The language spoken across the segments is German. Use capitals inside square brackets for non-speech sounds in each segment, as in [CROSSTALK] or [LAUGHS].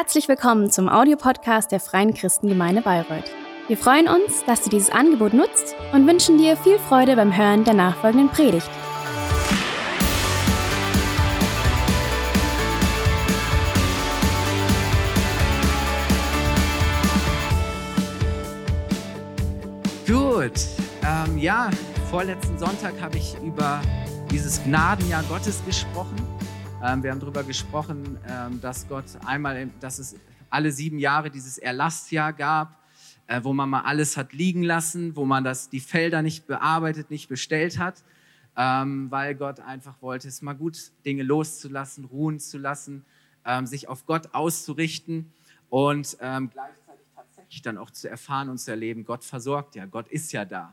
Herzlich willkommen zum Audiopodcast der Freien Christengemeinde Bayreuth. Wir freuen uns, dass du dieses Angebot nutzt und wünschen dir viel Freude beim Hören der nachfolgenden Predigt. Gut, ähm, ja, vorletzten Sonntag habe ich über dieses Gnadenjahr Gottes gesprochen. Ähm, wir haben darüber gesprochen, ähm, dass Gott einmal, dass es alle sieben Jahre dieses Erlassjahr gab, äh, wo man mal alles hat liegen lassen, wo man das, die Felder nicht bearbeitet, nicht bestellt hat, ähm, weil Gott einfach wollte, es mal gut, Dinge loszulassen, ruhen zu lassen, ähm, sich auf Gott auszurichten und ähm, gleichzeitig tatsächlich dann auch zu erfahren und zu erleben, Gott versorgt ja, Gott ist ja da.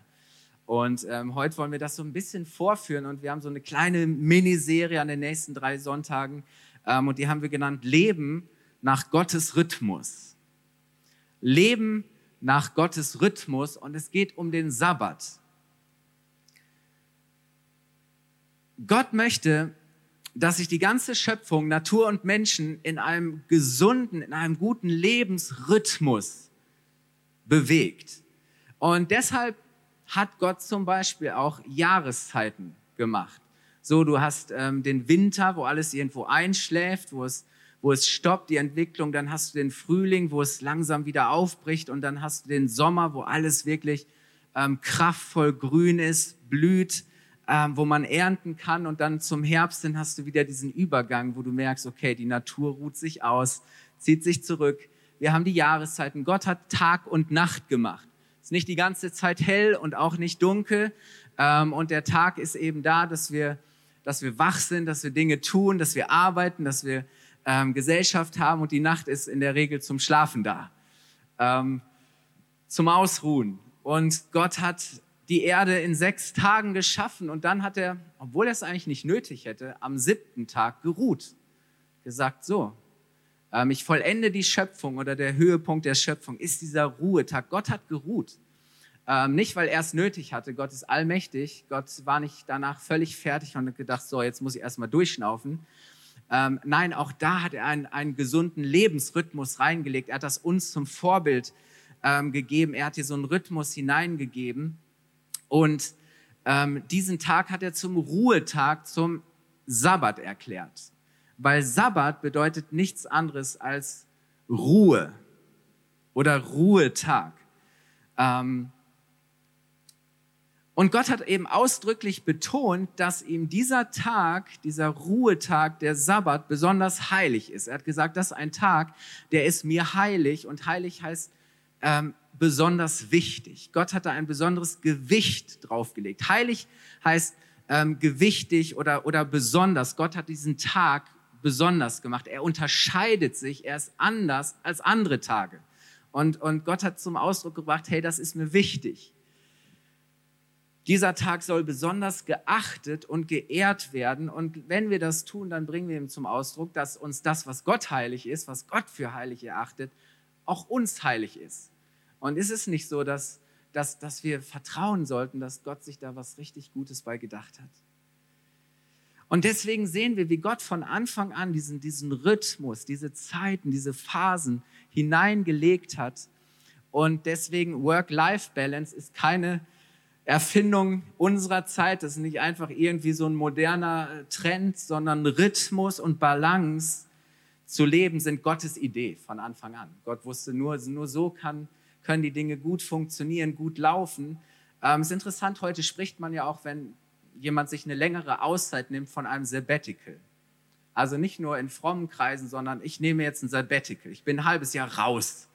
Und ähm, heute wollen wir das so ein bisschen vorführen und wir haben so eine kleine Miniserie an den nächsten drei Sonntagen ähm, und die haben wir genannt Leben nach Gottes Rhythmus. Leben nach Gottes Rhythmus und es geht um den Sabbat. Gott möchte, dass sich die ganze Schöpfung, Natur und Menschen in einem gesunden, in einem guten Lebensrhythmus bewegt. Und deshalb hat Gott zum Beispiel auch Jahreszeiten gemacht. So, du hast ähm, den Winter, wo alles irgendwo einschläft, wo es, wo es stoppt, die Entwicklung. Dann hast du den Frühling, wo es langsam wieder aufbricht. Und dann hast du den Sommer, wo alles wirklich ähm, kraftvoll grün ist, blüht, ähm, wo man ernten kann. Und dann zum Herbst, dann hast du wieder diesen Übergang, wo du merkst, okay, die Natur ruht sich aus, zieht sich zurück. Wir haben die Jahreszeiten. Gott hat Tag und Nacht gemacht ist nicht die ganze Zeit hell und auch nicht dunkel. Ähm, und der Tag ist eben da, dass wir, dass wir wach sind, dass wir Dinge tun, dass wir arbeiten, dass wir ähm, Gesellschaft haben. Und die Nacht ist in der Regel zum Schlafen da, ähm, zum Ausruhen. Und Gott hat die Erde in sechs Tagen geschaffen und dann hat er, obwohl er es eigentlich nicht nötig hätte, am siebten Tag geruht. Gesagt, so, ähm, ich vollende die Schöpfung oder der Höhepunkt der Schöpfung ist dieser Ruhetag. Gott hat geruht. Ähm, nicht, weil er es nötig hatte. Gott ist allmächtig. Gott war nicht danach völlig fertig und hat gedacht, so, jetzt muss ich erstmal durchschnaufen. Ähm, nein, auch da hat er einen, einen gesunden Lebensrhythmus reingelegt. Er hat das uns zum Vorbild ähm, gegeben. Er hat hier so einen Rhythmus hineingegeben. Und ähm, diesen Tag hat er zum Ruhetag, zum Sabbat erklärt weil Sabbat bedeutet nichts anderes als Ruhe oder Ruhetag. Ähm, und Gott hat eben ausdrücklich betont, dass ihm dieser Tag, dieser Ruhetag, der Sabbat, besonders heilig ist. Er hat gesagt, das ist ein Tag, der ist mir heilig und heilig heißt ähm, besonders wichtig. Gott hat da ein besonderes Gewicht draufgelegt. Heilig heißt ähm, gewichtig oder, oder besonders. Gott hat diesen Tag besonders gemacht. Er unterscheidet sich, er ist anders als andere Tage. Und, und Gott hat zum Ausdruck gebracht, hey, das ist mir wichtig. Dieser Tag soll besonders geachtet und geehrt werden. Und wenn wir das tun, dann bringen wir ihm zum Ausdruck, dass uns das, was Gott heilig ist, was Gott für heilig erachtet, auch uns heilig ist. Und ist es nicht so, dass, dass, dass wir vertrauen sollten, dass Gott sich da was richtig Gutes bei gedacht hat? Und deswegen sehen wir, wie Gott von Anfang an diesen, diesen Rhythmus, diese Zeiten, diese Phasen hineingelegt hat. Und deswegen Work-Life-Balance ist keine Erfindung unserer Zeit. Das ist nicht einfach irgendwie so ein moderner äh, Trend, sondern Rhythmus und Balance zu leben sind Gottes Idee von Anfang an. Gott wusste nur, nur so kann, können die Dinge gut funktionieren, gut laufen. Ähm, es ist interessant, heute spricht man ja auch, wenn jemand sich eine längere Auszeit nimmt von einem Sabbatical. Also nicht nur in frommen Kreisen, sondern ich nehme jetzt ein Sabbatical. Ich bin ein halbes Jahr raus.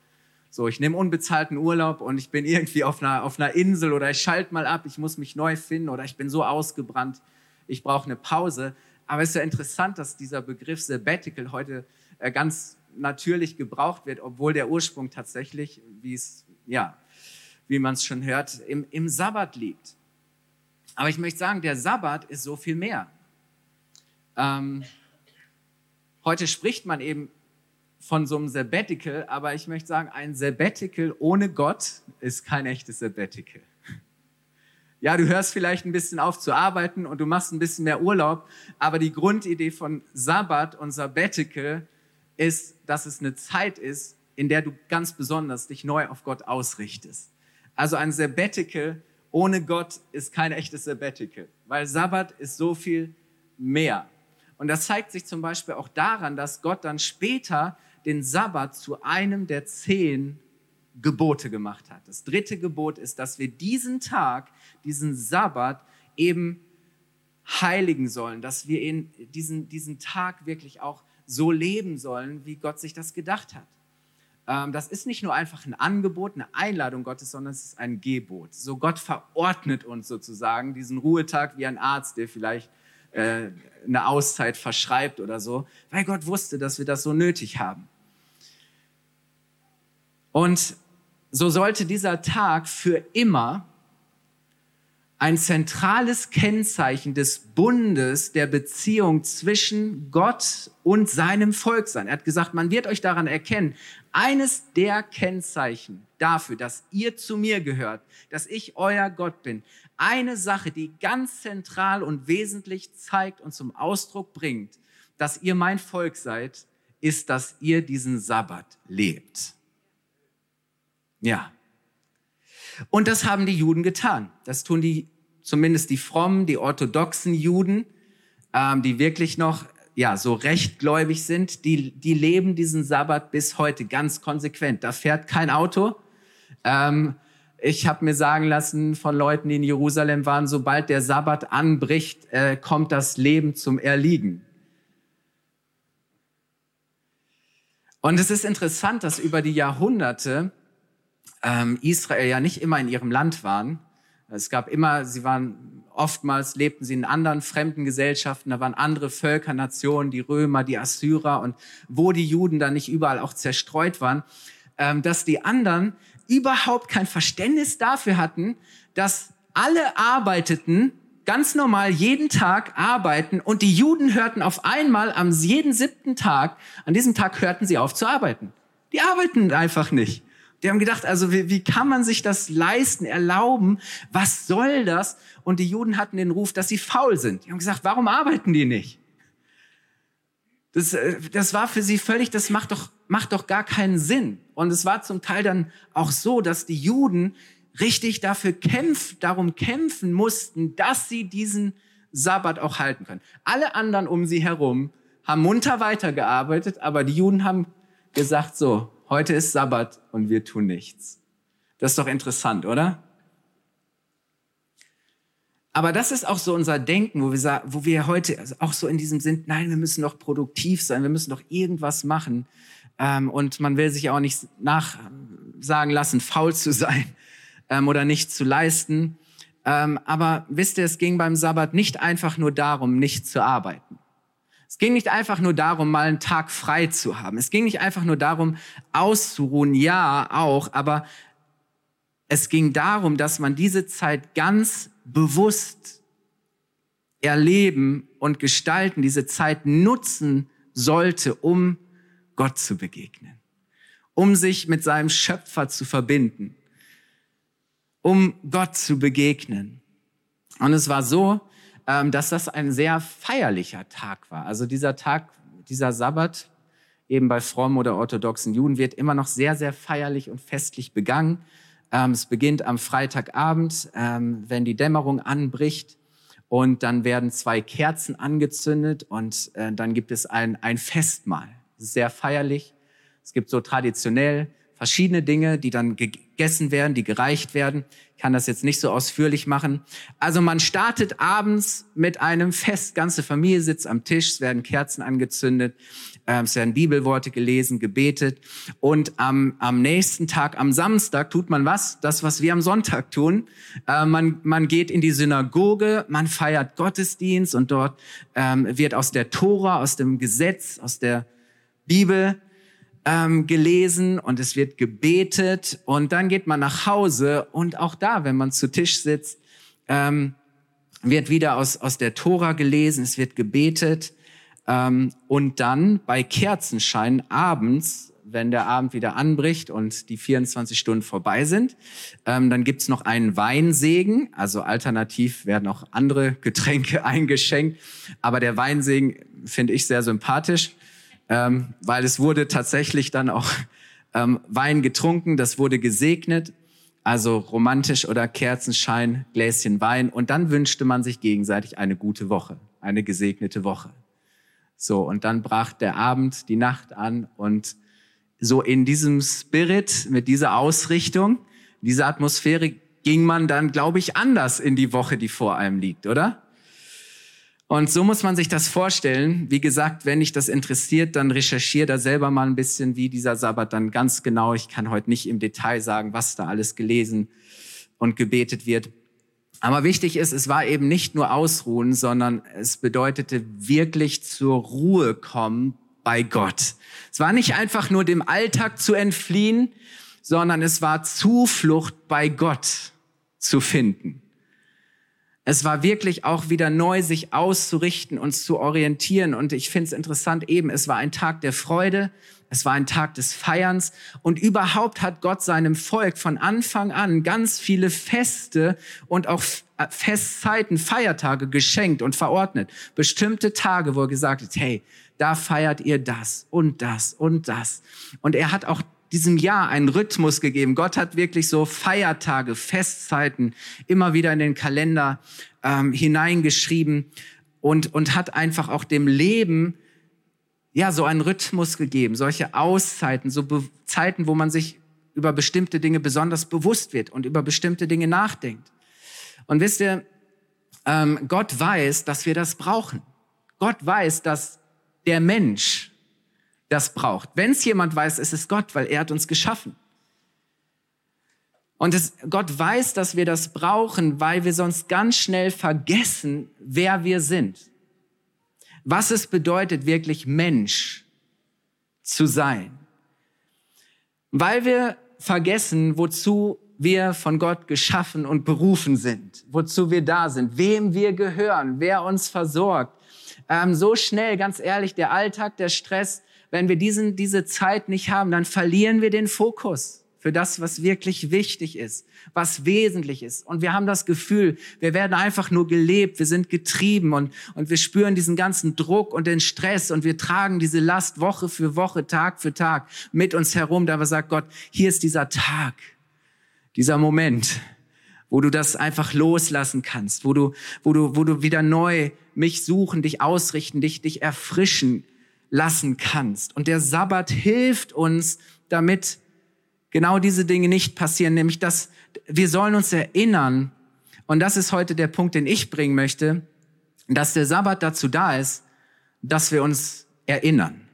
So, ich nehme unbezahlten Urlaub und ich bin irgendwie auf einer, auf einer Insel oder ich schalte mal ab, ich muss mich neu finden oder ich bin so ausgebrannt, ich brauche eine Pause. Aber es ist ja interessant, dass dieser Begriff Sabbatical heute äh, ganz natürlich gebraucht wird, obwohl der Ursprung tatsächlich, wie es, ja, wie man es schon hört, im, im Sabbat liegt. Aber ich möchte sagen, der Sabbat ist so viel mehr. Ähm, heute spricht man eben von so einem Sabbatical, aber ich möchte sagen, ein Sabbatical ohne Gott ist kein echtes Sabbatical. Ja, du hörst vielleicht ein bisschen auf zu arbeiten und du machst ein bisschen mehr Urlaub, aber die Grundidee von Sabbat und Sabbatical ist, dass es eine Zeit ist, in der du ganz besonders dich neu auf Gott ausrichtest. Also ein Sabbatical ohne Gott ist kein echtes Sabbatical, weil Sabbat ist so viel mehr. Und das zeigt sich zum Beispiel auch daran, dass Gott dann später den Sabbat zu einem der zehn Gebote gemacht hat. Das dritte Gebot ist, dass wir diesen Tag, diesen Sabbat eben heiligen sollen, dass wir in diesen, diesen Tag wirklich auch so leben sollen, wie Gott sich das gedacht hat. Ähm, das ist nicht nur einfach ein Angebot, eine Einladung Gottes, sondern es ist ein Gebot. So Gott verordnet uns sozusagen diesen Ruhetag wie ein Arzt, der vielleicht äh, eine Auszeit verschreibt oder so, weil Gott wusste, dass wir das so nötig haben. Und so sollte dieser Tag für immer ein zentrales Kennzeichen des Bundes der Beziehung zwischen Gott und seinem Volk sein. Er hat gesagt, man wird euch daran erkennen, eines der Kennzeichen dafür, dass ihr zu mir gehört, dass ich euer Gott bin, eine Sache, die ganz zentral und wesentlich zeigt und zum Ausdruck bringt, dass ihr mein Volk seid, ist, dass ihr diesen Sabbat lebt. Ja, und das haben die Juden getan. Das tun die, zumindest die frommen, die orthodoxen Juden, ähm, die wirklich noch ja, so rechtgläubig sind, die, die leben diesen Sabbat bis heute ganz konsequent. Da fährt kein Auto. Ähm, ich habe mir sagen lassen von Leuten, die in Jerusalem waren, sobald der Sabbat anbricht, äh, kommt das Leben zum Erliegen. Und es ist interessant, dass über die Jahrhunderte ähm, Israel ja nicht immer in ihrem Land waren. Es gab immer, sie waren oftmals lebten sie in anderen fremden Gesellschaften, da waren andere Völker, Nationen, die Römer, die Assyrer und wo die Juden dann nicht überall auch zerstreut waren, ähm, dass die anderen überhaupt kein Verständnis dafür hatten, dass alle arbeiteten, ganz normal jeden Tag arbeiten und die Juden hörten auf einmal am jeden siebten Tag, an diesem Tag hörten sie auf zu arbeiten. Die arbeiten einfach nicht. Die haben gedacht, also wie, wie kann man sich das leisten, erlauben? Was soll das? Und die Juden hatten den Ruf, dass sie faul sind. Die haben gesagt, warum arbeiten die nicht? Das, äh, das war für sie völlig, das macht doch, macht doch gar keinen Sinn. Und es war zum Teil dann auch so, dass die Juden richtig dafür kämpf, darum kämpfen mussten, dass sie diesen Sabbat auch halten können. Alle anderen um sie herum haben munter weitergearbeitet, aber die Juden haben gesagt, so, heute ist Sabbat und wir tun nichts. Das ist doch interessant, oder? Aber das ist auch so unser Denken, wo wir, wo wir heute auch so in diesem Sinn, nein, wir müssen doch produktiv sein, wir müssen doch irgendwas machen. Ähm, und man will sich auch nicht nachsagen lassen, faul zu sein [LAUGHS] ähm, oder nicht zu leisten. Ähm, aber wisst ihr, es ging beim Sabbat nicht einfach nur darum, nicht zu arbeiten. Es ging nicht einfach nur darum, mal einen Tag frei zu haben. Es ging nicht einfach nur darum, auszuruhen, ja, auch, aber es ging darum, dass man diese Zeit ganz bewusst erleben und gestalten, diese Zeit nutzen sollte, um Gott zu begegnen, um sich mit seinem Schöpfer zu verbinden, um Gott zu begegnen. Und es war so, dass das ein sehr feierlicher Tag war. Also dieser Tag, dieser Sabbat, eben bei frommen oder orthodoxen Juden, wird immer noch sehr, sehr feierlich und festlich begangen. Ähm, es beginnt am Freitagabend, ähm, wenn die Dämmerung anbricht. Und dann werden zwei Kerzen angezündet und äh, dann gibt es ein, ein Festmahl. Sehr feierlich. Es gibt so traditionell verschiedene Dinge, die dann gegessen werden, die gereicht werden. Ich kann das jetzt nicht so ausführlich machen. Also man startet abends mit einem Fest. Ganze Familie sitzt am Tisch, es werden Kerzen angezündet, äh, es werden Bibelworte gelesen, gebetet. Und am, am nächsten Tag, am Samstag, tut man was? Das, was wir am Sonntag tun. Äh, man, man geht in die Synagoge, man feiert Gottesdienst und dort ähm, wird aus der Tora, aus dem Gesetz, aus der Bibel ähm, gelesen und es wird gebetet und dann geht man nach Hause und auch da, wenn man zu Tisch sitzt, ähm, wird wieder aus, aus der Tora gelesen, es wird gebetet ähm, und dann bei Kerzenschein abends, wenn der Abend wieder anbricht und die 24 Stunden vorbei sind, ähm, dann gibt's noch einen Weinsegen, also alternativ werden auch andere Getränke [LAUGHS] eingeschenkt, aber der Weinsegen finde ich sehr sympathisch ähm, weil es wurde tatsächlich dann auch [LAUGHS] ähm, Wein getrunken, das wurde gesegnet, also romantisch oder Kerzenschein, Gläschen Wein und dann wünschte man sich gegenseitig eine gute Woche, eine gesegnete Woche. So, und dann brach der Abend, die Nacht an und so in diesem Spirit, mit dieser Ausrichtung, dieser Atmosphäre ging man dann, glaube ich, anders in die Woche, die vor einem liegt, oder? Und so muss man sich das vorstellen. Wie gesagt, wenn dich das interessiert, dann recherchiere da selber mal ein bisschen, wie dieser Sabbat dann ganz genau. Ich kann heute nicht im Detail sagen, was da alles gelesen und gebetet wird. Aber wichtig ist, es war eben nicht nur Ausruhen, sondern es bedeutete wirklich zur Ruhe kommen bei Gott. Es war nicht einfach nur dem Alltag zu entfliehen, sondern es war Zuflucht bei Gott zu finden. Es war wirklich auch wieder neu, sich auszurichten, uns zu orientieren. Und ich finde es interessant eben, es war ein Tag der Freude, es war ein Tag des Feierns. Und überhaupt hat Gott seinem Volk von Anfang an ganz viele Feste und auch äh, Festzeiten, Feiertage geschenkt und verordnet. Bestimmte Tage, wo er gesagt hat, hey, da feiert ihr das und das und das. Und er hat auch diesem Jahr einen Rhythmus gegeben. Gott hat wirklich so Feiertage, Festzeiten immer wieder in den Kalender ähm, hineingeschrieben und, und hat einfach auch dem Leben ja so einen Rhythmus gegeben, solche Auszeiten, so Be Zeiten, wo man sich über bestimmte Dinge besonders bewusst wird und über bestimmte Dinge nachdenkt. Und wisst ihr, ähm, Gott weiß, dass wir das brauchen. Gott weiß, dass der Mensch das braucht. Wenn es jemand weiß, ist es Gott, weil er hat uns geschaffen. Und es, Gott weiß, dass wir das brauchen, weil wir sonst ganz schnell vergessen, wer wir sind. Was es bedeutet, wirklich Mensch zu sein. Weil wir vergessen, wozu wir von Gott geschaffen und berufen sind, wozu wir da sind, wem wir gehören, wer uns versorgt. Ähm, so schnell, ganz ehrlich, der Alltag, der Stress, wenn wir diesen, diese Zeit nicht haben, dann verlieren wir den Fokus für das, was wirklich wichtig ist, was wesentlich ist. Und wir haben das Gefühl, wir werden einfach nur gelebt, wir sind getrieben und, und wir spüren diesen ganzen Druck und den Stress und wir tragen diese Last Woche für Woche, Tag für Tag mit uns herum. Da sagt Gott, hier ist dieser Tag, dieser Moment, wo du das einfach loslassen kannst, wo du, wo du, wo du wieder neu mich suchen, dich ausrichten, dich, dich erfrischen lassen kannst. Und der Sabbat hilft uns, damit genau diese Dinge nicht passieren, nämlich dass wir sollen uns erinnern, und das ist heute der Punkt, den ich bringen möchte, dass der Sabbat dazu da ist, dass wir uns erinnern.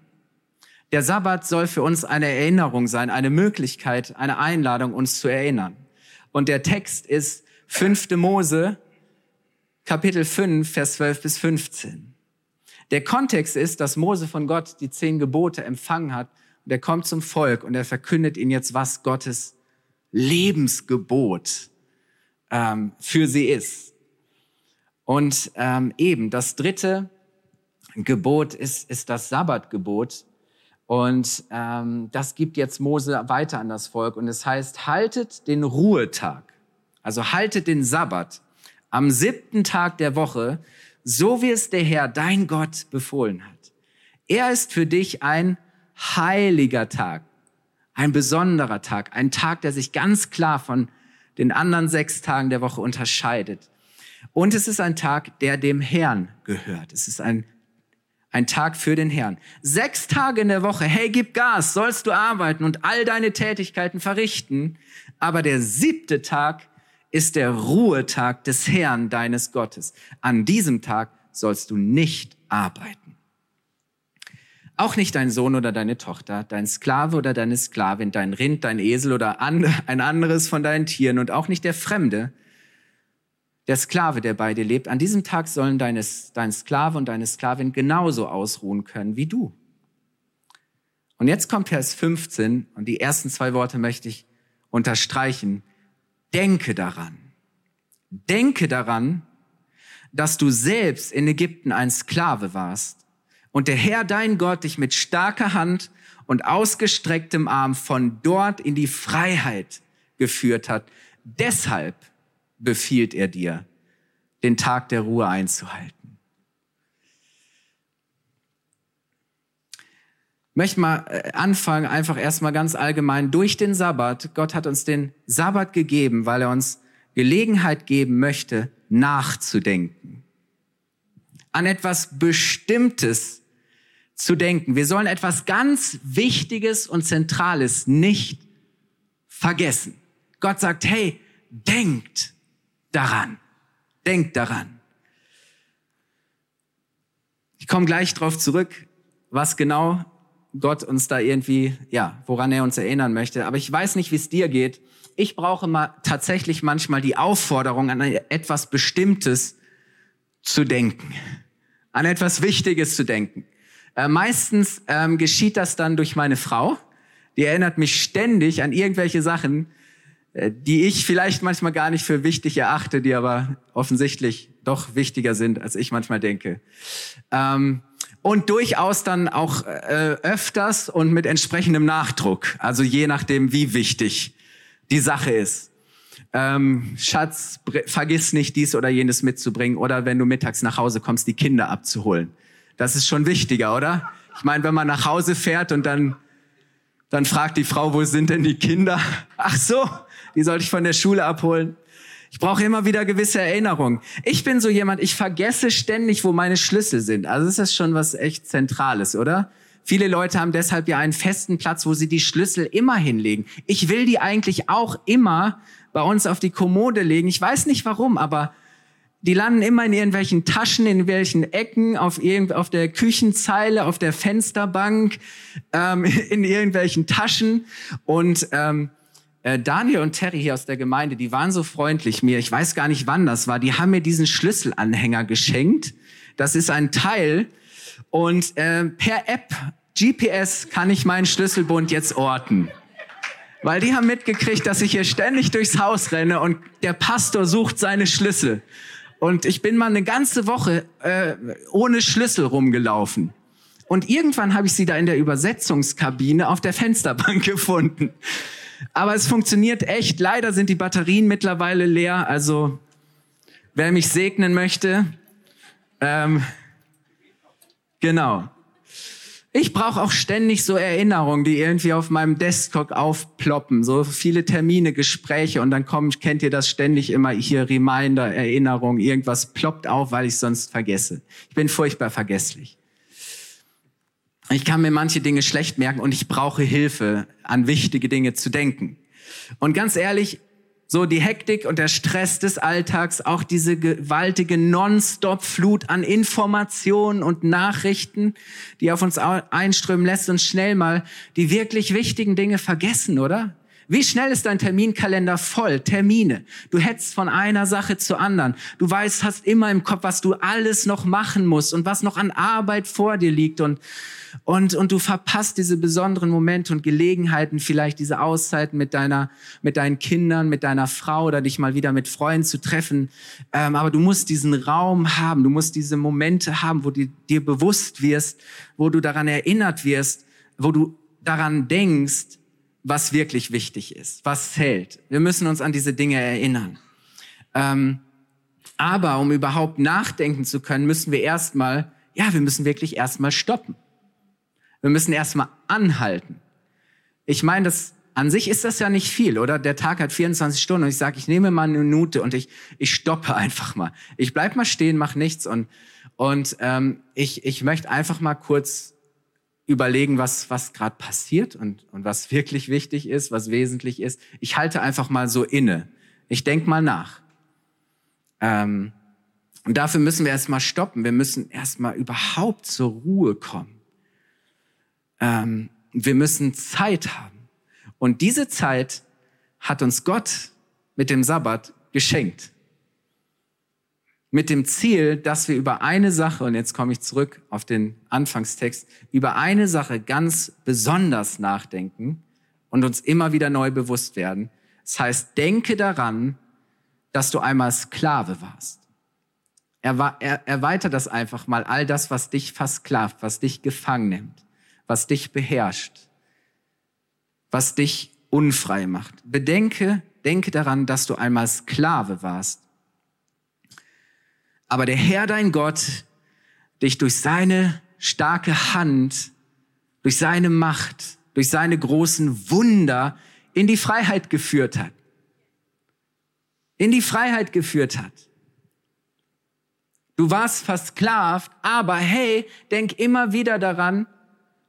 Der Sabbat soll für uns eine Erinnerung sein, eine Möglichkeit, eine Einladung, uns zu erinnern. Und der Text ist 5. Mose, Kapitel 5, Vers 12 bis 15. Der Kontext ist, dass Mose von Gott die zehn Gebote empfangen hat und er kommt zum Volk und er verkündet ihnen jetzt, was Gottes Lebensgebot ähm, für sie ist. Und ähm, eben das dritte Gebot ist, ist das Sabbatgebot. Und ähm, das gibt jetzt Mose weiter an das Volk. Und es heißt, haltet den Ruhetag, also haltet den Sabbat am siebten Tag der Woche so wie es der Herr, dein Gott, befohlen hat. Er ist für dich ein heiliger Tag, ein besonderer Tag, ein Tag, der sich ganz klar von den anderen sechs Tagen der Woche unterscheidet. Und es ist ein Tag, der dem Herrn gehört. Es ist ein, ein Tag für den Herrn. Sechs Tage in der Woche, hey, gib Gas, sollst du arbeiten und all deine Tätigkeiten verrichten. Aber der siebte Tag ist der Ruhetag des Herrn deines Gottes. An diesem Tag sollst du nicht arbeiten. Auch nicht dein Sohn oder deine Tochter, dein Sklave oder deine Sklavin, dein Rind, dein Esel oder ein anderes von deinen Tieren und auch nicht der Fremde, der Sklave, der bei dir lebt. An diesem Tag sollen deine, dein Sklave und deine Sklavin genauso ausruhen können wie du. Und jetzt kommt Vers 15 und die ersten zwei Worte möchte ich unterstreichen. Denke daran. Denke daran, dass du selbst in Ägypten ein Sklave warst und der Herr dein Gott dich mit starker Hand und ausgestrecktem Arm von dort in die Freiheit geführt hat. Deshalb befiehlt er dir, den Tag der Ruhe einzuhalten. Möchte mal äh, anfangen, einfach erstmal ganz allgemein durch den Sabbat. Gott hat uns den Sabbat gegeben, weil er uns Gelegenheit geben möchte, nachzudenken. An etwas Bestimmtes zu denken. Wir sollen etwas ganz Wichtiges und Zentrales nicht vergessen. Gott sagt, hey, denkt daran. Denkt daran. Ich komme gleich drauf zurück, was genau Gott uns da irgendwie, ja, woran er uns erinnern möchte. Aber ich weiß nicht, wie es dir geht. Ich brauche mal tatsächlich manchmal die Aufforderung, an etwas Bestimmtes zu denken, an etwas Wichtiges zu denken. Äh, meistens ähm, geschieht das dann durch meine Frau. Die erinnert mich ständig an irgendwelche Sachen, äh, die ich vielleicht manchmal gar nicht für wichtig erachte, die aber offensichtlich doch wichtiger sind, als ich manchmal denke. Ähm, und durchaus dann auch äh, öfters und mit entsprechendem Nachdruck, also je nachdem, wie wichtig die Sache ist. Ähm, Schatz, vergiss nicht dies oder jenes mitzubringen oder wenn du mittags nach Hause kommst, die Kinder abzuholen. Das ist schon wichtiger, oder? Ich meine, wenn man nach Hause fährt und dann, dann fragt die Frau, wo sind denn die Kinder? Ach so, die sollte ich von der Schule abholen. Ich brauche immer wieder gewisse Erinnerungen. Ich bin so jemand, ich vergesse ständig, wo meine Schlüssel sind. Also ist das schon was echt Zentrales, oder? Viele Leute haben deshalb ja einen festen Platz, wo sie die Schlüssel immer hinlegen. Ich will die eigentlich auch immer bei uns auf die Kommode legen. Ich weiß nicht warum, aber die landen immer in irgendwelchen Taschen, in welchen Ecken, auf, irgend, auf der Küchenzeile, auf der Fensterbank, ähm, [LAUGHS] in irgendwelchen Taschen. Und ähm, äh, Daniel und Terry hier aus der Gemeinde, die waren so freundlich mir. Ich weiß gar nicht, wann das war. Die haben mir diesen Schlüsselanhänger geschenkt. Das ist ein Teil. Und äh, per App, GPS, kann ich meinen Schlüsselbund jetzt orten. Weil die haben mitgekriegt, dass ich hier ständig durchs Haus renne und der Pastor sucht seine Schlüssel. Und ich bin mal eine ganze Woche äh, ohne Schlüssel rumgelaufen. Und irgendwann habe ich sie da in der Übersetzungskabine auf der Fensterbank [LAUGHS] gefunden. Aber es funktioniert echt. Leider sind die Batterien mittlerweile leer. Also wer mich segnen möchte, ähm, genau. Ich brauche auch ständig so Erinnerungen, die irgendwie auf meinem Desktop aufploppen. So viele Termine, Gespräche und dann kommt, kennt ihr das ständig immer hier Reminder, Erinnerung, irgendwas ploppt auf, weil ich sonst vergesse. Ich bin furchtbar vergesslich. Ich kann mir manche Dinge schlecht merken und ich brauche Hilfe, an wichtige Dinge zu denken. Und ganz ehrlich, so die Hektik und der Stress des Alltags, auch diese gewaltige Non-Stop-Flut an Informationen und Nachrichten, die auf uns einströmen, lässt uns schnell mal die wirklich wichtigen Dinge vergessen, oder? Wie schnell ist dein Terminkalender voll? Termine. Du hetzt von einer Sache zur anderen. Du weißt, hast immer im Kopf, was du alles noch machen musst und was noch an Arbeit vor dir liegt und und, und du verpasst diese besonderen Momente und Gelegenheiten, vielleicht diese Auszeiten mit deiner, mit deinen Kindern, mit deiner Frau oder dich mal wieder mit Freunden zu treffen. Ähm, aber du musst diesen Raum haben, du musst diese Momente haben, wo du dir bewusst wirst, wo du daran erinnert wirst, wo du daran denkst, was wirklich wichtig ist, was zählt. Wir müssen uns an diese Dinge erinnern. Ähm, aber um überhaupt nachdenken zu können, müssen wir erstmal, ja, wir müssen wirklich erstmal stoppen. Wir müssen erstmal anhalten. Ich meine, das an sich ist das ja nicht viel, oder? Der Tag hat 24 Stunden und ich sage, ich nehme mal eine Minute und ich, ich stoppe einfach mal. Ich bleib mal stehen, mach nichts und, und ähm, ich, ich möchte einfach mal kurz überlegen, was, was gerade passiert und, und was wirklich wichtig ist, was wesentlich ist. Ich halte einfach mal so inne. Ich denk mal nach. Ähm, und dafür müssen wir erstmal stoppen. Wir müssen erstmal überhaupt zur Ruhe kommen ähm, wir müssen Zeit haben. Und diese Zeit hat uns Gott mit dem Sabbat geschenkt. Mit dem Ziel, dass wir über eine Sache, und jetzt komme ich zurück auf den Anfangstext, über eine Sache ganz besonders nachdenken und uns immer wieder neu bewusst werden. Das heißt, denke daran, dass du einmal Sklave warst. Er, er, erweitert das einfach mal, all das, was dich versklavt, was dich gefangen nimmt was dich beherrscht, was dich unfrei macht. Bedenke, denke daran, dass du einmal Sklave warst. Aber der Herr dein Gott dich durch seine starke Hand durch seine Macht, durch seine großen Wunder in die Freiheit geführt hat. In die Freiheit geführt hat. Du warst versklavt, aber hey, denk immer wieder daran,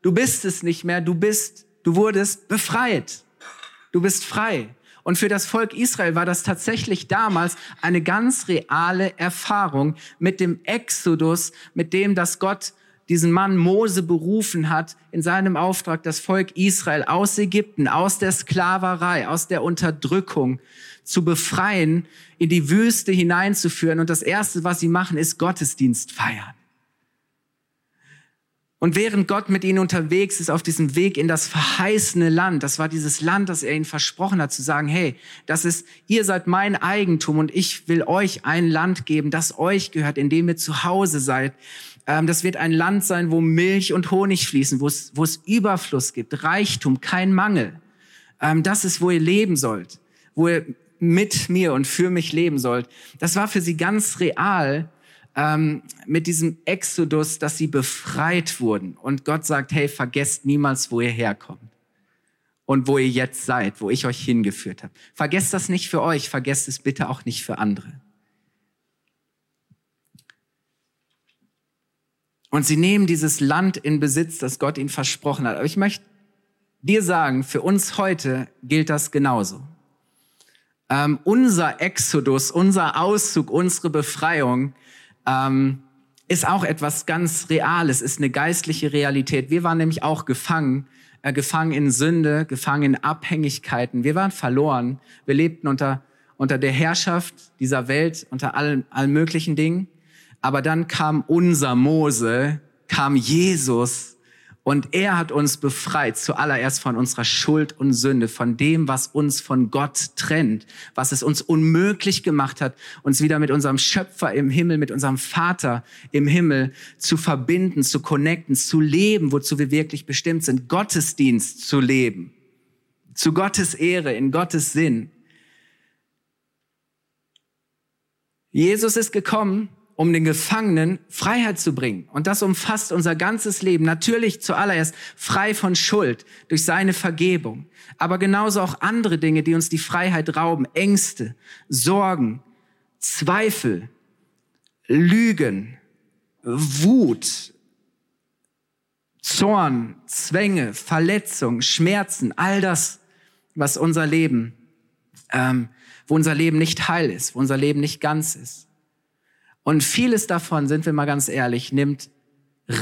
du bist es nicht mehr, du bist, du wurdest befreit. Du bist frei. Und für das Volk Israel war das tatsächlich damals eine ganz reale Erfahrung mit dem Exodus, mit dem, dass Gott diesen Mann Mose berufen hat, in seinem Auftrag das Volk Israel aus Ägypten, aus der Sklaverei, aus der Unterdrückung zu befreien, in die Wüste hineinzuführen. Und das Erste, was sie machen, ist Gottesdienst feiern. Und während Gott mit ihnen unterwegs ist auf diesem Weg in das verheißene Land, das war dieses Land, das er ihnen versprochen hat, zu sagen, hey, das ist, ihr seid mein Eigentum und ich will euch ein Land geben, das euch gehört, in dem ihr zu Hause seid. Ähm, das wird ein Land sein, wo Milch und Honig fließen, wo es, wo es Überfluss gibt, Reichtum, kein Mangel. Ähm, das ist, wo ihr leben sollt, wo ihr mit mir und für mich leben sollt. Das war für sie ganz real ähm, mit diesem Exodus, dass sie befreit wurden. Und Gott sagt, hey, vergesst niemals, wo ihr herkommt und wo ihr jetzt seid, wo ich euch hingeführt habe. Vergesst das nicht für euch, vergesst es bitte auch nicht für andere. Und sie nehmen dieses Land in Besitz, das Gott ihnen versprochen hat. Aber ich möchte dir sagen, für uns heute gilt das genauso. Ähm, unser Exodus, unser Auszug, unsere Befreiung ähm, ist auch etwas ganz Reales, ist eine geistliche Realität. Wir waren nämlich auch gefangen, äh, gefangen in Sünde, gefangen in Abhängigkeiten. Wir waren verloren. Wir lebten unter, unter der Herrschaft dieser Welt, unter allen, allen möglichen Dingen. Aber dann kam unser Mose, kam Jesus und er hat uns befreit, zuallererst von unserer Schuld und Sünde, von dem, was uns von Gott trennt, was es uns unmöglich gemacht hat, uns wieder mit unserem Schöpfer im Himmel, mit unserem Vater im Himmel zu verbinden, zu connecten, zu leben, wozu wir wirklich bestimmt sind, Gottesdienst zu leben, zu Gottes Ehre, in Gottes Sinn. Jesus ist gekommen, um den Gefangenen Freiheit zu bringen. Und das umfasst unser ganzes Leben. Natürlich zuallererst frei von Schuld durch seine Vergebung. Aber genauso auch andere Dinge, die uns die Freiheit rauben. Ängste, Sorgen, Zweifel, Lügen, Wut, Zorn, Zwänge, Verletzung, Schmerzen, all das, was unser Leben, ähm, wo unser Leben nicht heil ist, wo unser Leben nicht ganz ist. Und vieles davon, sind wir mal ganz ehrlich, nimmt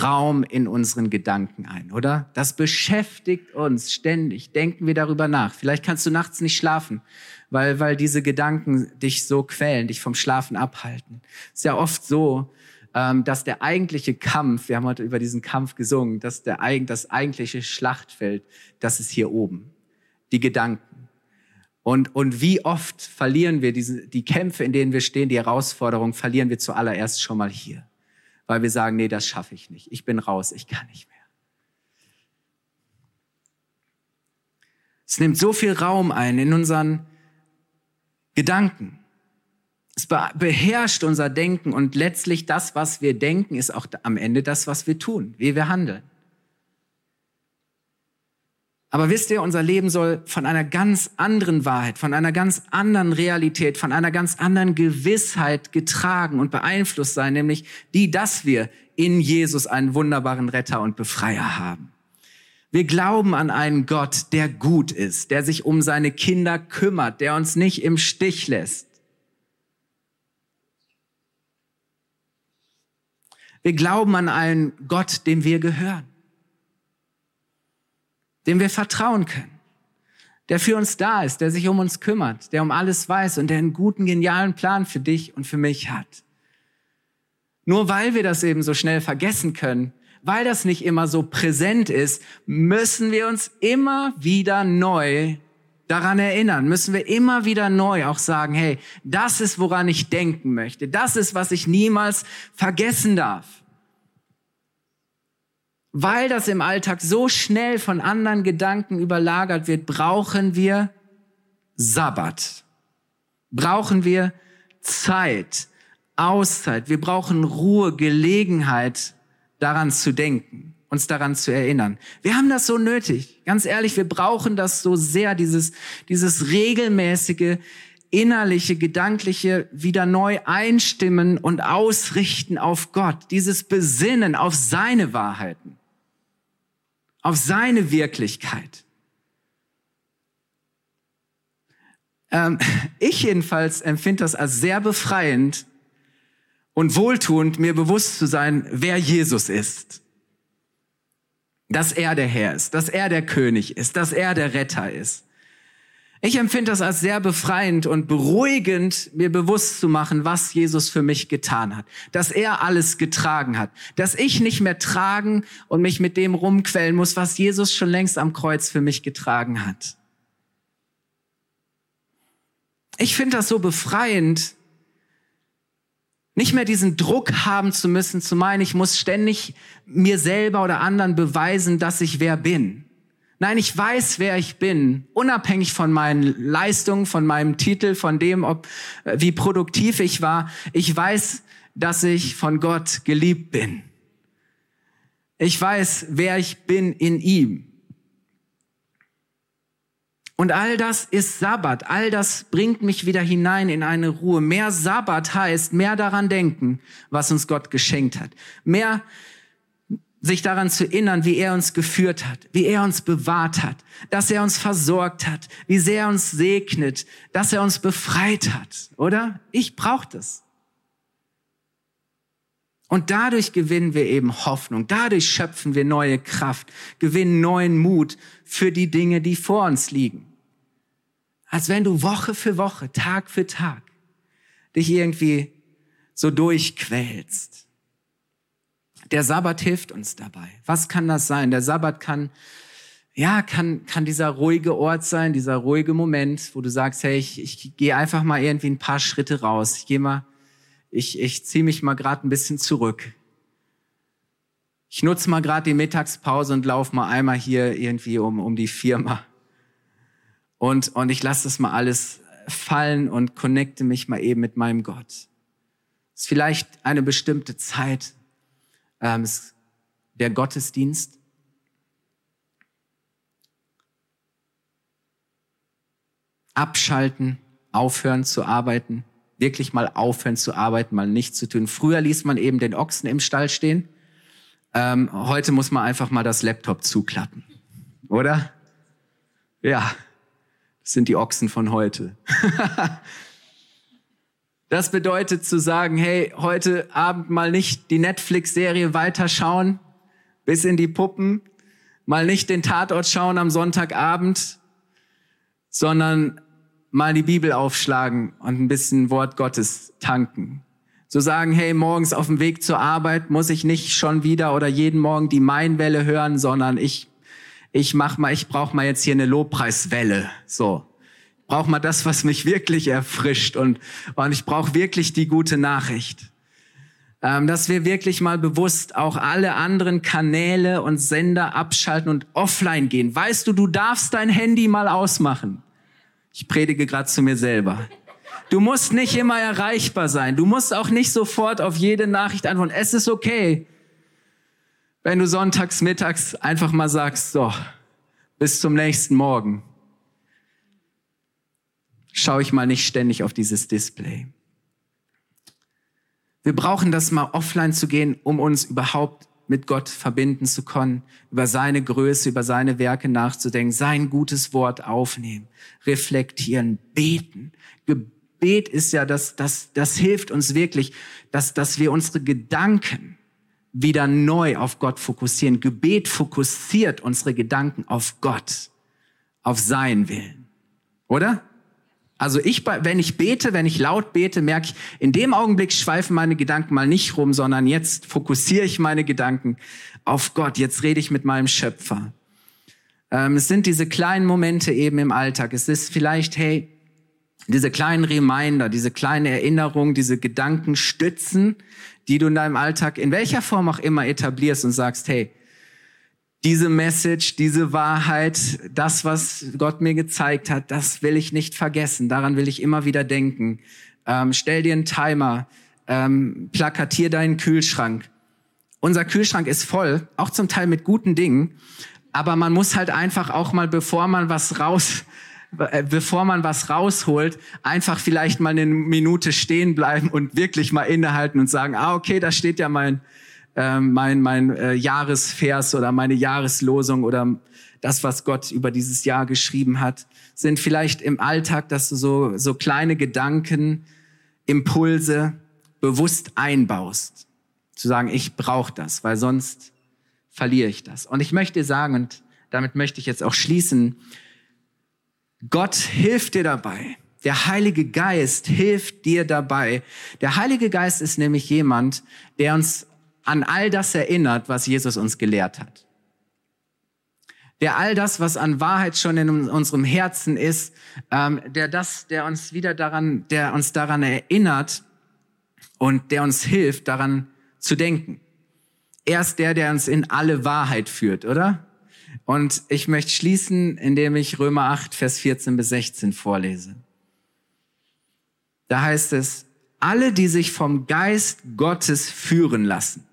Raum in unseren Gedanken ein, oder? Das beschäftigt uns ständig. Denken wir darüber nach. Vielleicht kannst du nachts nicht schlafen, weil, weil diese Gedanken dich so quälen, dich vom Schlafen abhalten. Ist ja oft so, ähm, dass der eigentliche Kampf, wir haben heute über diesen Kampf gesungen, dass der, das eigentliche Schlachtfeld, das ist hier oben. Die Gedanken. Und, und wie oft verlieren wir diese, die Kämpfe, in denen wir stehen, die Herausforderungen, verlieren wir zuallererst schon mal hier. Weil wir sagen, nee, das schaffe ich nicht. Ich bin raus, ich kann nicht mehr. Es nimmt so viel Raum ein in unseren Gedanken. Es beherrscht unser Denken und letztlich das, was wir denken, ist auch am Ende das, was wir tun, wie wir handeln. Aber wisst ihr, unser Leben soll von einer ganz anderen Wahrheit, von einer ganz anderen Realität, von einer ganz anderen Gewissheit getragen und beeinflusst sein, nämlich die, dass wir in Jesus einen wunderbaren Retter und Befreier haben. Wir glauben an einen Gott, der gut ist, der sich um seine Kinder kümmert, der uns nicht im Stich lässt. Wir glauben an einen Gott, dem wir gehören dem wir vertrauen können, der für uns da ist, der sich um uns kümmert, der um alles weiß und der einen guten, genialen Plan für dich und für mich hat. Nur weil wir das eben so schnell vergessen können, weil das nicht immer so präsent ist, müssen wir uns immer wieder neu daran erinnern, müssen wir immer wieder neu auch sagen, hey, das ist, woran ich denken möchte, das ist, was ich niemals vergessen darf weil das im Alltag so schnell von anderen Gedanken überlagert wird, brauchen wir Sabbat. Brauchen wir Zeit, Auszeit. Wir brauchen Ruhe, Gelegenheit, daran zu denken. uns daran zu erinnern. Wir haben das so nötig. Ganz ehrlich, wir brauchen das so sehr, dieses, dieses regelmäßige, innerliche, gedankliche wieder neu einstimmen und ausrichten auf Gott. Dieses Besinnen auf seine Wahrheiten. Auf seine Wirklichkeit. Ähm, [LAUGHS] ich jedenfalls empfinde das als sehr befreiend und wohltuend, mir bewusst zu sein, wer Jesus ist. Dass er der Herr ist, dass er der König ist, dass er der Retter ist. Ich empfinde das als sehr befreiend und beruhigend, mir bewusst zu machen, was Jesus für mich getan hat. Dass er alles getragen hat. Dass ich nicht mehr tragen und mich mit dem rumquellen muss, was Jesus schon längst am Kreuz für mich getragen hat. Ich finde das so befreiend, nicht mehr diesen Druck haben zu müssen, zu meinen, ich muss ständig mir selber oder anderen beweisen, dass ich wer bin. Nein, ich weiß, wer ich bin, unabhängig von meinen Leistungen, von meinem Titel, von dem, ob, äh, wie produktiv ich war. Ich weiß, dass ich von Gott geliebt bin. Ich weiß, wer ich bin in ihm. Und all das ist Sabbat. All das bringt mich wieder hinein in eine Ruhe. Mehr Sabbat heißt mehr daran denken, was uns Gott geschenkt hat. Mehr sich daran zu erinnern, wie er uns geführt hat, wie er uns bewahrt hat, dass er uns versorgt hat, wie sehr er uns segnet, dass er uns befreit hat, oder? Ich brauche das. Und dadurch gewinnen wir eben Hoffnung, dadurch schöpfen wir neue Kraft, gewinnen neuen Mut für die Dinge, die vor uns liegen. Als wenn du Woche für Woche, Tag für Tag dich irgendwie so durchquälst. Der Sabbat hilft uns dabei. Was kann das sein? Der Sabbat kann, ja, kann, kann dieser ruhige Ort sein, dieser ruhige Moment, wo du sagst, hey, ich, ich gehe einfach mal irgendwie ein paar Schritte raus. Ich gehe mal ich, ich ziehe mich mal gerade ein bisschen zurück. Ich nutze mal gerade die Mittagspause und laufe mal einmal hier irgendwie um, um die Firma. Und, und ich lasse das mal alles fallen und connecte mich mal eben mit meinem Gott. Es ist vielleicht eine bestimmte Zeit, ähm, der Gottesdienst. Abschalten, aufhören zu arbeiten wirklich mal aufhören zu arbeiten, mal nichts zu tun. Früher ließ man eben den Ochsen im Stall stehen. Ähm, heute muss man einfach mal das Laptop zuklappen. Oder? Ja, das sind die Ochsen von heute. [LAUGHS] das bedeutet zu sagen, hey, heute Abend mal nicht die Netflix-Serie weiterschauen bis in die Puppen, mal nicht den Tatort schauen am Sonntagabend, sondern mal die Bibel aufschlagen und ein bisschen Wort Gottes tanken. So sagen, hey, morgens auf dem Weg zur Arbeit muss ich nicht schon wieder oder jeden Morgen die Mainwelle hören, sondern ich, ich mach mal, ich brauche mal jetzt hier eine Lobpreiswelle. So. Brauche mal das, was mich wirklich erfrischt und, und ich brauche wirklich die gute Nachricht. Ähm, dass wir wirklich mal bewusst auch alle anderen Kanäle und Sender abschalten und offline gehen. Weißt du, du darfst dein Handy mal ausmachen. Ich predige gerade zu mir selber. Du musst nicht immer erreichbar sein. Du musst auch nicht sofort auf jede Nachricht antworten. Es ist okay, wenn du sonntags mittags einfach mal sagst, so, bis zum nächsten Morgen. Schau ich mal nicht ständig auf dieses Display. Wir brauchen das mal offline zu gehen, um uns überhaupt mit Gott verbinden zu können, über seine Größe, über seine Werke nachzudenken, sein gutes Wort aufnehmen, reflektieren, beten. Gebet ist ja das, das, das hilft uns wirklich, dass, dass wir unsere Gedanken wieder neu auf Gott fokussieren. Gebet fokussiert unsere Gedanken auf Gott, auf sein Willen. Oder? Also ich, wenn ich bete, wenn ich laut bete, merke ich, in dem Augenblick schweifen meine Gedanken mal nicht rum, sondern jetzt fokussiere ich meine Gedanken auf Gott. Jetzt rede ich mit meinem Schöpfer. Ähm, es sind diese kleinen Momente eben im Alltag. Es ist vielleicht, hey, diese kleinen Reminder, diese kleinen Erinnerungen, diese Gedankenstützen, die du in deinem Alltag in welcher Form auch immer etablierst und sagst, hey, diese Message, diese Wahrheit, das, was Gott mir gezeigt hat, das will ich nicht vergessen. Daran will ich immer wieder denken. Ähm, stell dir einen Timer, ähm, plakatier deinen Kühlschrank Unser Kühlschrank ist voll, auch zum Teil mit guten Dingen. Aber man muss halt einfach auch mal, bevor man was raus, äh, bevor man was rausholt, einfach vielleicht mal eine Minute stehen bleiben und wirklich mal innehalten und sagen, ah, okay, da steht ja mein, äh, mein, mein äh, Jahresvers oder meine Jahreslosung oder das, was Gott über dieses Jahr geschrieben hat, sind vielleicht im Alltag, dass du so, so kleine Gedanken, Impulse bewusst einbaust. Zu sagen, ich brauche das, weil sonst verliere ich das. Und ich möchte sagen, und damit möchte ich jetzt auch schließen, Gott hilft dir dabei. Der Heilige Geist hilft dir dabei. Der Heilige Geist ist nämlich jemand, der uns an all das erinnert, was Jesus uns gelehrt hat. Der all das, was an Wahrheit schon in unserem Herzen ist, ähm, der das, der uns wieder daran, der uns daran erinnert und der uns hilft, daran zu denken. Er ist der, der uns in alle Wahrheit führt, oder? Und ich möchte schließen, indem ich Römer 8, Vers 14 bis 16 vorlese. Da heißt es, alle, die sich vom Geist Gottes führen lassen.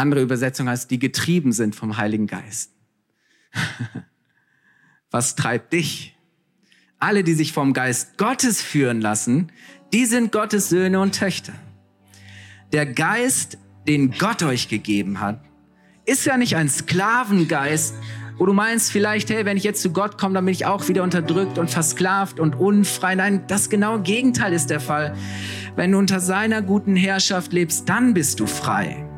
Andere Übersetzung heißt, die getrieben sind vom Heiligen Geist. [LAUGHS] Was treibt dich? Alle, die sich vom Geist Gottes führen lassen, die sind Gottes Söhne und Töchter. Der Geist, den Gott euch gegeben hat, ist ja nicht ein Sklavengeist, wo du meinst vielleicht, hey, wenn ich jetzt zu Gott komme, dann bin ich auch wieder unterdrückt und versklavt und unfrei. Nein, das genaue Gegenteil ist der Fall. Wenn du unter seiner guten Herrschaft lebst, dann bist du frei.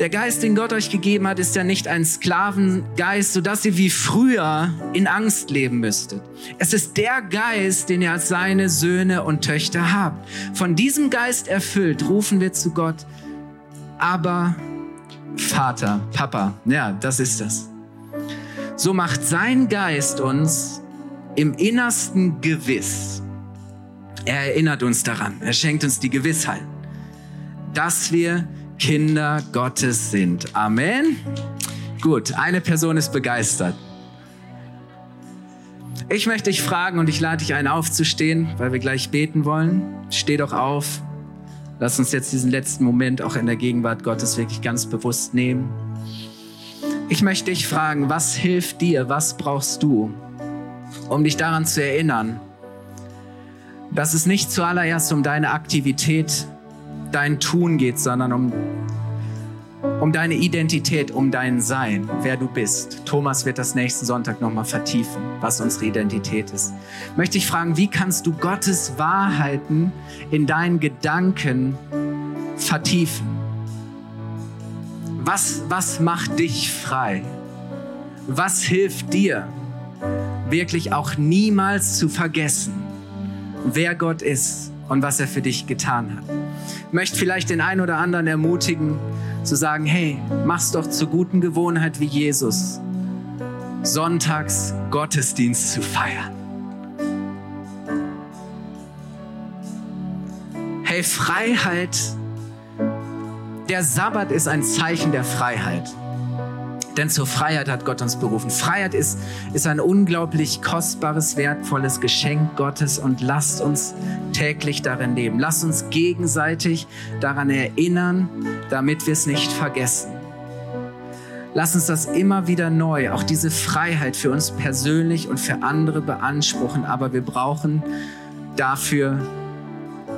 Der Geist, den Gott euch gegeben hat, ist ja nicht ein Sklavengeist, sodass ihr wie früher in Angst leben müsstet. Es ist der Geist, den ihr als seine Söhne und Töchter habt. Von diesem Geist erfüllt rufen wir zu Gott, aber Vater, Papa, ja, das ist das. So macht sein Geist uns im Innersten gewiss. Er erinnert uns daran, er schenkt uns die Gewissheit, dass wir Kinder Gottes sind. Amen. Gut, eine Person ist begeistert. Ich möchte dich fragen und ich lade dich ein, aufzustehen, weil wir gleich beten wollen. Steh doch auf. Lass uns jetzt diesen letzten Moment auch in der Gegenwart Gottes wirklich ganz bewusst nehmen. Ich möchte dich fragen, was hilft dir, was brauchst du, um dich daran zu erinnern, dass es nicht zuallererst um deine Aktivität dein Tun geht, sondern um, um deine Identität, um dein Sein, wer du bist. Thomas wird das nächsten Sonntag nochmal vertiefen, was unsere Identität ist. Möchte ich fragen, wie kannst du Gottes Wahrheiten in deinen Gedanken vertiefen? Was, was macht dich frei? Was hilft dir, wirklich auch niemals zu vergessen, wer Gott ist und was er für dich getan hat? Möchte vielleicht den einen oder anderen ermutigen, zu sagen, hey, mach's doch zur guten Gewohnheit wie Jesus, sonntags Gottesdienst zu feiern. Hey, Freiheit, der Sabbat ist ein Zeichen der Freiheit. Denn zur Freiheit hat Gott uns berufen. Freiheit ist, ist ein unglaublich kostbares, wertvolles Geschenk Gottes und lasst uns täglich darin leben. Lasst uns gegenseitig daran erinnern, damit wir es nicht vergessen. Lass uns das immer wieder neu, auch diese Freiheit für uns persönlich und für andere beanspruchen. Aber wir brauchen dafür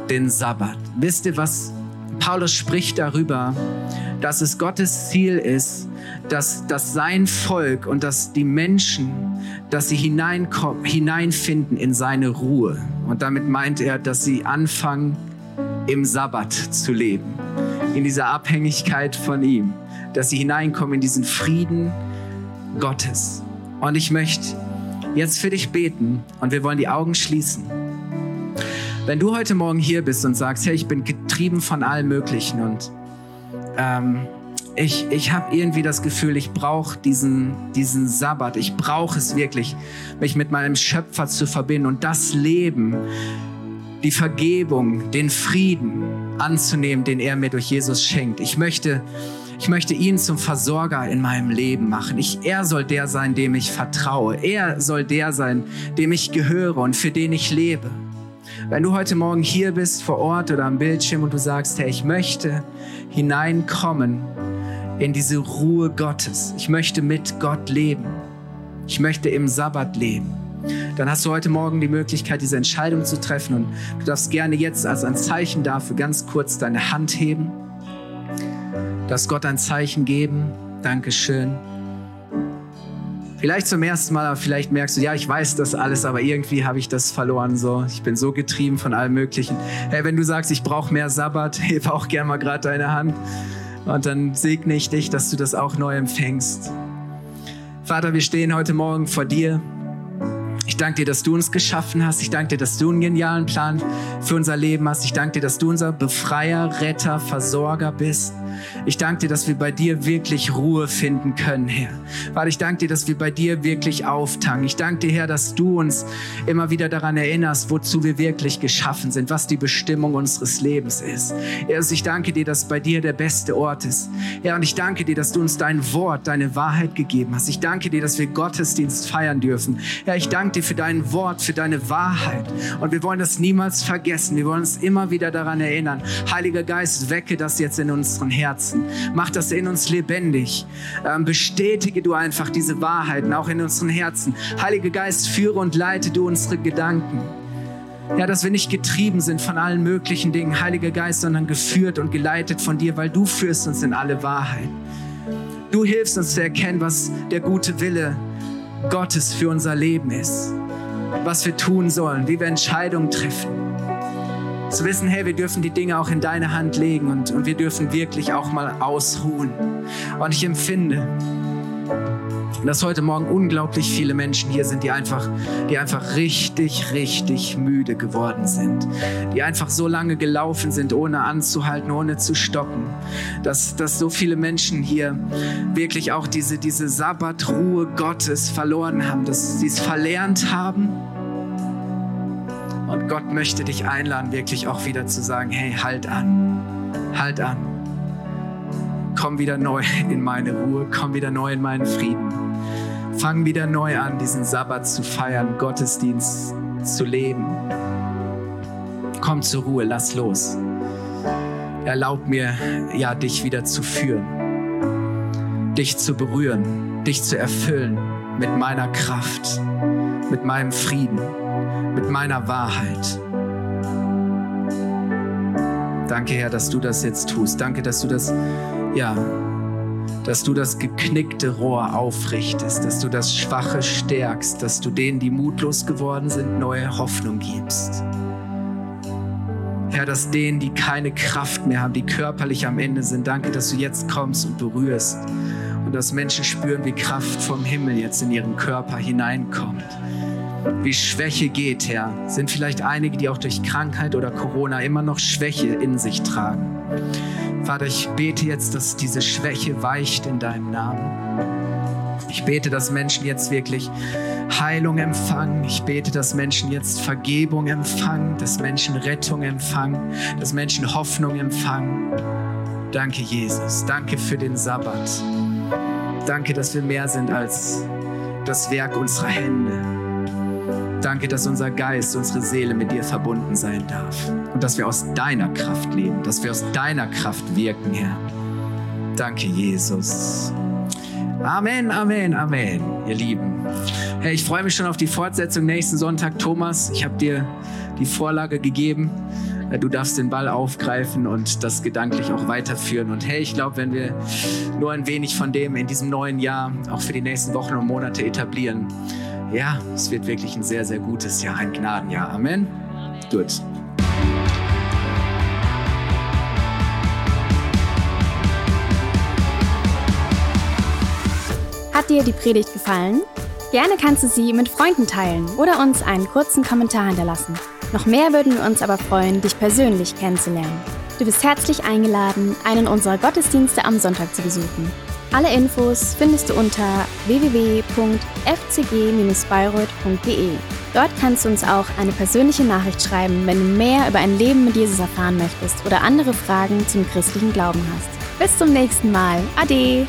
den Sabbat. Wisst ihr, was Paulus spricht darüber, dass es Gottes Ziel ist, dass, dass sein Volk und dass die Menschen, dass sie hineinkommen, hineinfinden in seine Ruhe. Und damit meint er, dass sie anfangen, im Sabbat zu leben, in dieser Abhängigkeit von ihm, dass sie hineinkommen in diesen Frieden Gottes. Und ich möchte jetzt für dich beten und wir wollen die Augen schließen. Wenn du heute Morgen hier bist und sagst, hey, ich bin getrieben von allem Möglichen und ähm, ich, ich habe irgendwie das Gefühl, ich brauche diesen, diesen Sabbat. Ich brauche es wirklich, mich mit meinem Schöpfer zu verbinden und das Leben, die Vergebung, den Frieden anzunehmen, den er mir durch Jesus schenkt. Ich möchte, ich möchte ihn zum Versorger in meinem Leben machen. Ich, er soll der sein, dem ich vertraue. Er soll der sein, dem ich gehöre und für den ich lebe. Wenn du heute Morgen hier bist, vor Ort oder am Bildschirm und du sagst, hey, ich möchte hineinkommen in diese Ruhe Gottes. Ich möchte mit Gott leben. Ich möchte im Sabbat leben. Dann hast du heute Morgen die Möglichkeit, diese Entscheidung zu treffen und du darfst gerne jetzt als ein Zeichen dafür ganz kurz deine Hand heben. Darfst Gott ein Zeichen geben. Dankeschön. Vielleicht zum ersten Mal, aber vielleicht merkst du, ja, ich weiß das alles, aber irgendwie habe ich das verloren. So, ich bin so getrieben von allem Möglichen. Hey, wenn du sagst, ich brauche mehr Sabbat, [LAUGHS] heb auch gerne mal gerade deine Hand und dann segne ich dich, dass du das auch neu empfängst. Vater, wir stehen heute Morgen vor dir. Ich danke dir, dass du uns geschaffen hast. Ich danke dir, dass du einen genialen Plan für unser Leben hast. Ich danke dir, dass du unser Befreier, Retter, Versorger bist. Ich danke dir, dass wir bei dir wirklich Ruhe finden können, Herr. Vater, ich danke dir, dass wir bei dir wirklich auftanken. Ich danke dir, Herr, dass du uns immer wieder daran erinnerst, wozu wir wirklich geschaffen sind, was die Bestimmung unseres Lebens ist. Herr, ich danke dir, dass bei dir der beste Ort ist. Herr, und ich danke dir, dass du uns dein Wort, deine Wahrheit gegeben hast. Ich danke dir, dass wir Gottesdienst feiern dürfen. Herr, ich danke dir für dein Wort, für deine Wahrheit. Und wir wollen das niemals vergessen. Wir wollen uns immer wieder daran erinnern. Heiliger Geist, wecke das jetzt in unseren Herzen. Herzen. Mach das in uns lebendig. Ähm, bestätige du einfach diese Wahrheiten auch in unseren Herzen. Heiliger Geist, führe und leite du unsere Gedanken. Ja, dass wir nicht getrieben sind von allen möglichen Dingen, Heiliger Geist, sondern geführt und geleitet von dir, weil du führst uns in alle Wahrheit. Du hilfst uns zu erkennen, was der gute Wille Gottes für unser Leben ist, was wir tun sollen, wie wir Entscheidungen treffen zu wissen, hey, wir dürfen die Dinge auch in deine Hand legen und, und wir dürfen wirklich auch mal ausruhen. Und ich empfinde, dass heute Morgen unglaublich viele Menschen hier sind, die einfach, die einfach richtig, richtig müde geworden sind. Die einfach so lange gelaufen sind, ohne anzuhalten, ohne zu stoppen. Dass, dass so viele Menschen hier wirklich auch diese, diese Sabbatruhe Gottes verloren haben, dass sie es verlernt haben und Gott möchte dich einladen, wirklich auch wieder zu sagen, hey, halt an, halt an. Komm wieder neu in meine Ruhe, komm wieder neu in meinen Frieden. Fang wieder neu an, diesen Sabbat zu feiern, Gottesdienst zu leben. Komm zur Ruhe, lass los. Erlaub mir, ja, dich wieder zu führen, dich zu berühren, dich zu erfüllen mit meiner Kraft, mit meinem Frieden mit meiner Wahrheit. Danke, Herr, dass du das jetzt tust. Danke, dass du das, ja, dass du das geknickte Rohr aufrichtest, dass du das Schwache stärkst, dass du denen, die mutlos geworden sind, neue Hoffnung gibst. Herr, dass denen, die keine Kraft mehr haben, die körperlich am Ende sind, danke, dass du jetzt kommst und berührst und dass Menschen spüren, wie Kraft vom Himmel jetzt in ihren Körper hineinkommt wie Schwäche geht, Herr, sind vielleicht einige, die auch durch Krankheit oder Corona immer noch Schwäche in sich tragen. Vater, ich bete jetzt, dass diese Schwäche weicht in deinem Namen. Ich bete, dass Menschen jetzt wirklich Heilung empfangen. Ich bete, dass Menschen jetzt Vergebung empfangen, dass Menschen Rettung empfangen, dass Menschen Hoffnung empfangen. Danke, Jesus. Danke für den Sabbat. Danke, dass wir mehr sind als das Werk unserer Hände. Danke, dass unser Geist, unsere Seele mit dir verbunden sein darf. Und dass wir aus deiner Kraft leben, dass wir aus deiner Kraft wirken, Herr. Danke, Jesus. Amen, Amen, Amen, ihr Lieben. Hey, ich freue mich schon auf die Fortsetzung nächsten Sonntag. Thomas, ich habe dir die Vorlage gegeben. Du darfst den Ball aufgreifen und das gedanklich auch weiterführen. Und hey, ich glaube, wenn wir nur ein wenig von dem in diesem neuen Jahr auch für die nächsten Wochen und Monate etablieren, ja, es wird wirklich ein sehr, sehr gutes Jahr, ein Gnadenjahr. Amen. Gut. Hat dir die Predigt gefallen? Gerne kannst du sie mit Freunden teilen oder uns einen kurzen Kommentar hinterlassen. Noch mehr würden wir uns aber freuen, dich persönlich kennenzulernen. Du bist herzlich eingeladen, einen unserer Gottesdienste am Sonntag zu besuchen. Alle Infos findest du unter www.fcg-bayreuth.de. Dort kannst du uns auch eine persönliche Nachricht schreiben, wenn du mehr über ein Leben mit Jesus erfahren möchtest oder andere Fragen zum christlichen Glauben hast. Bis zum nächsten Mal. Ade!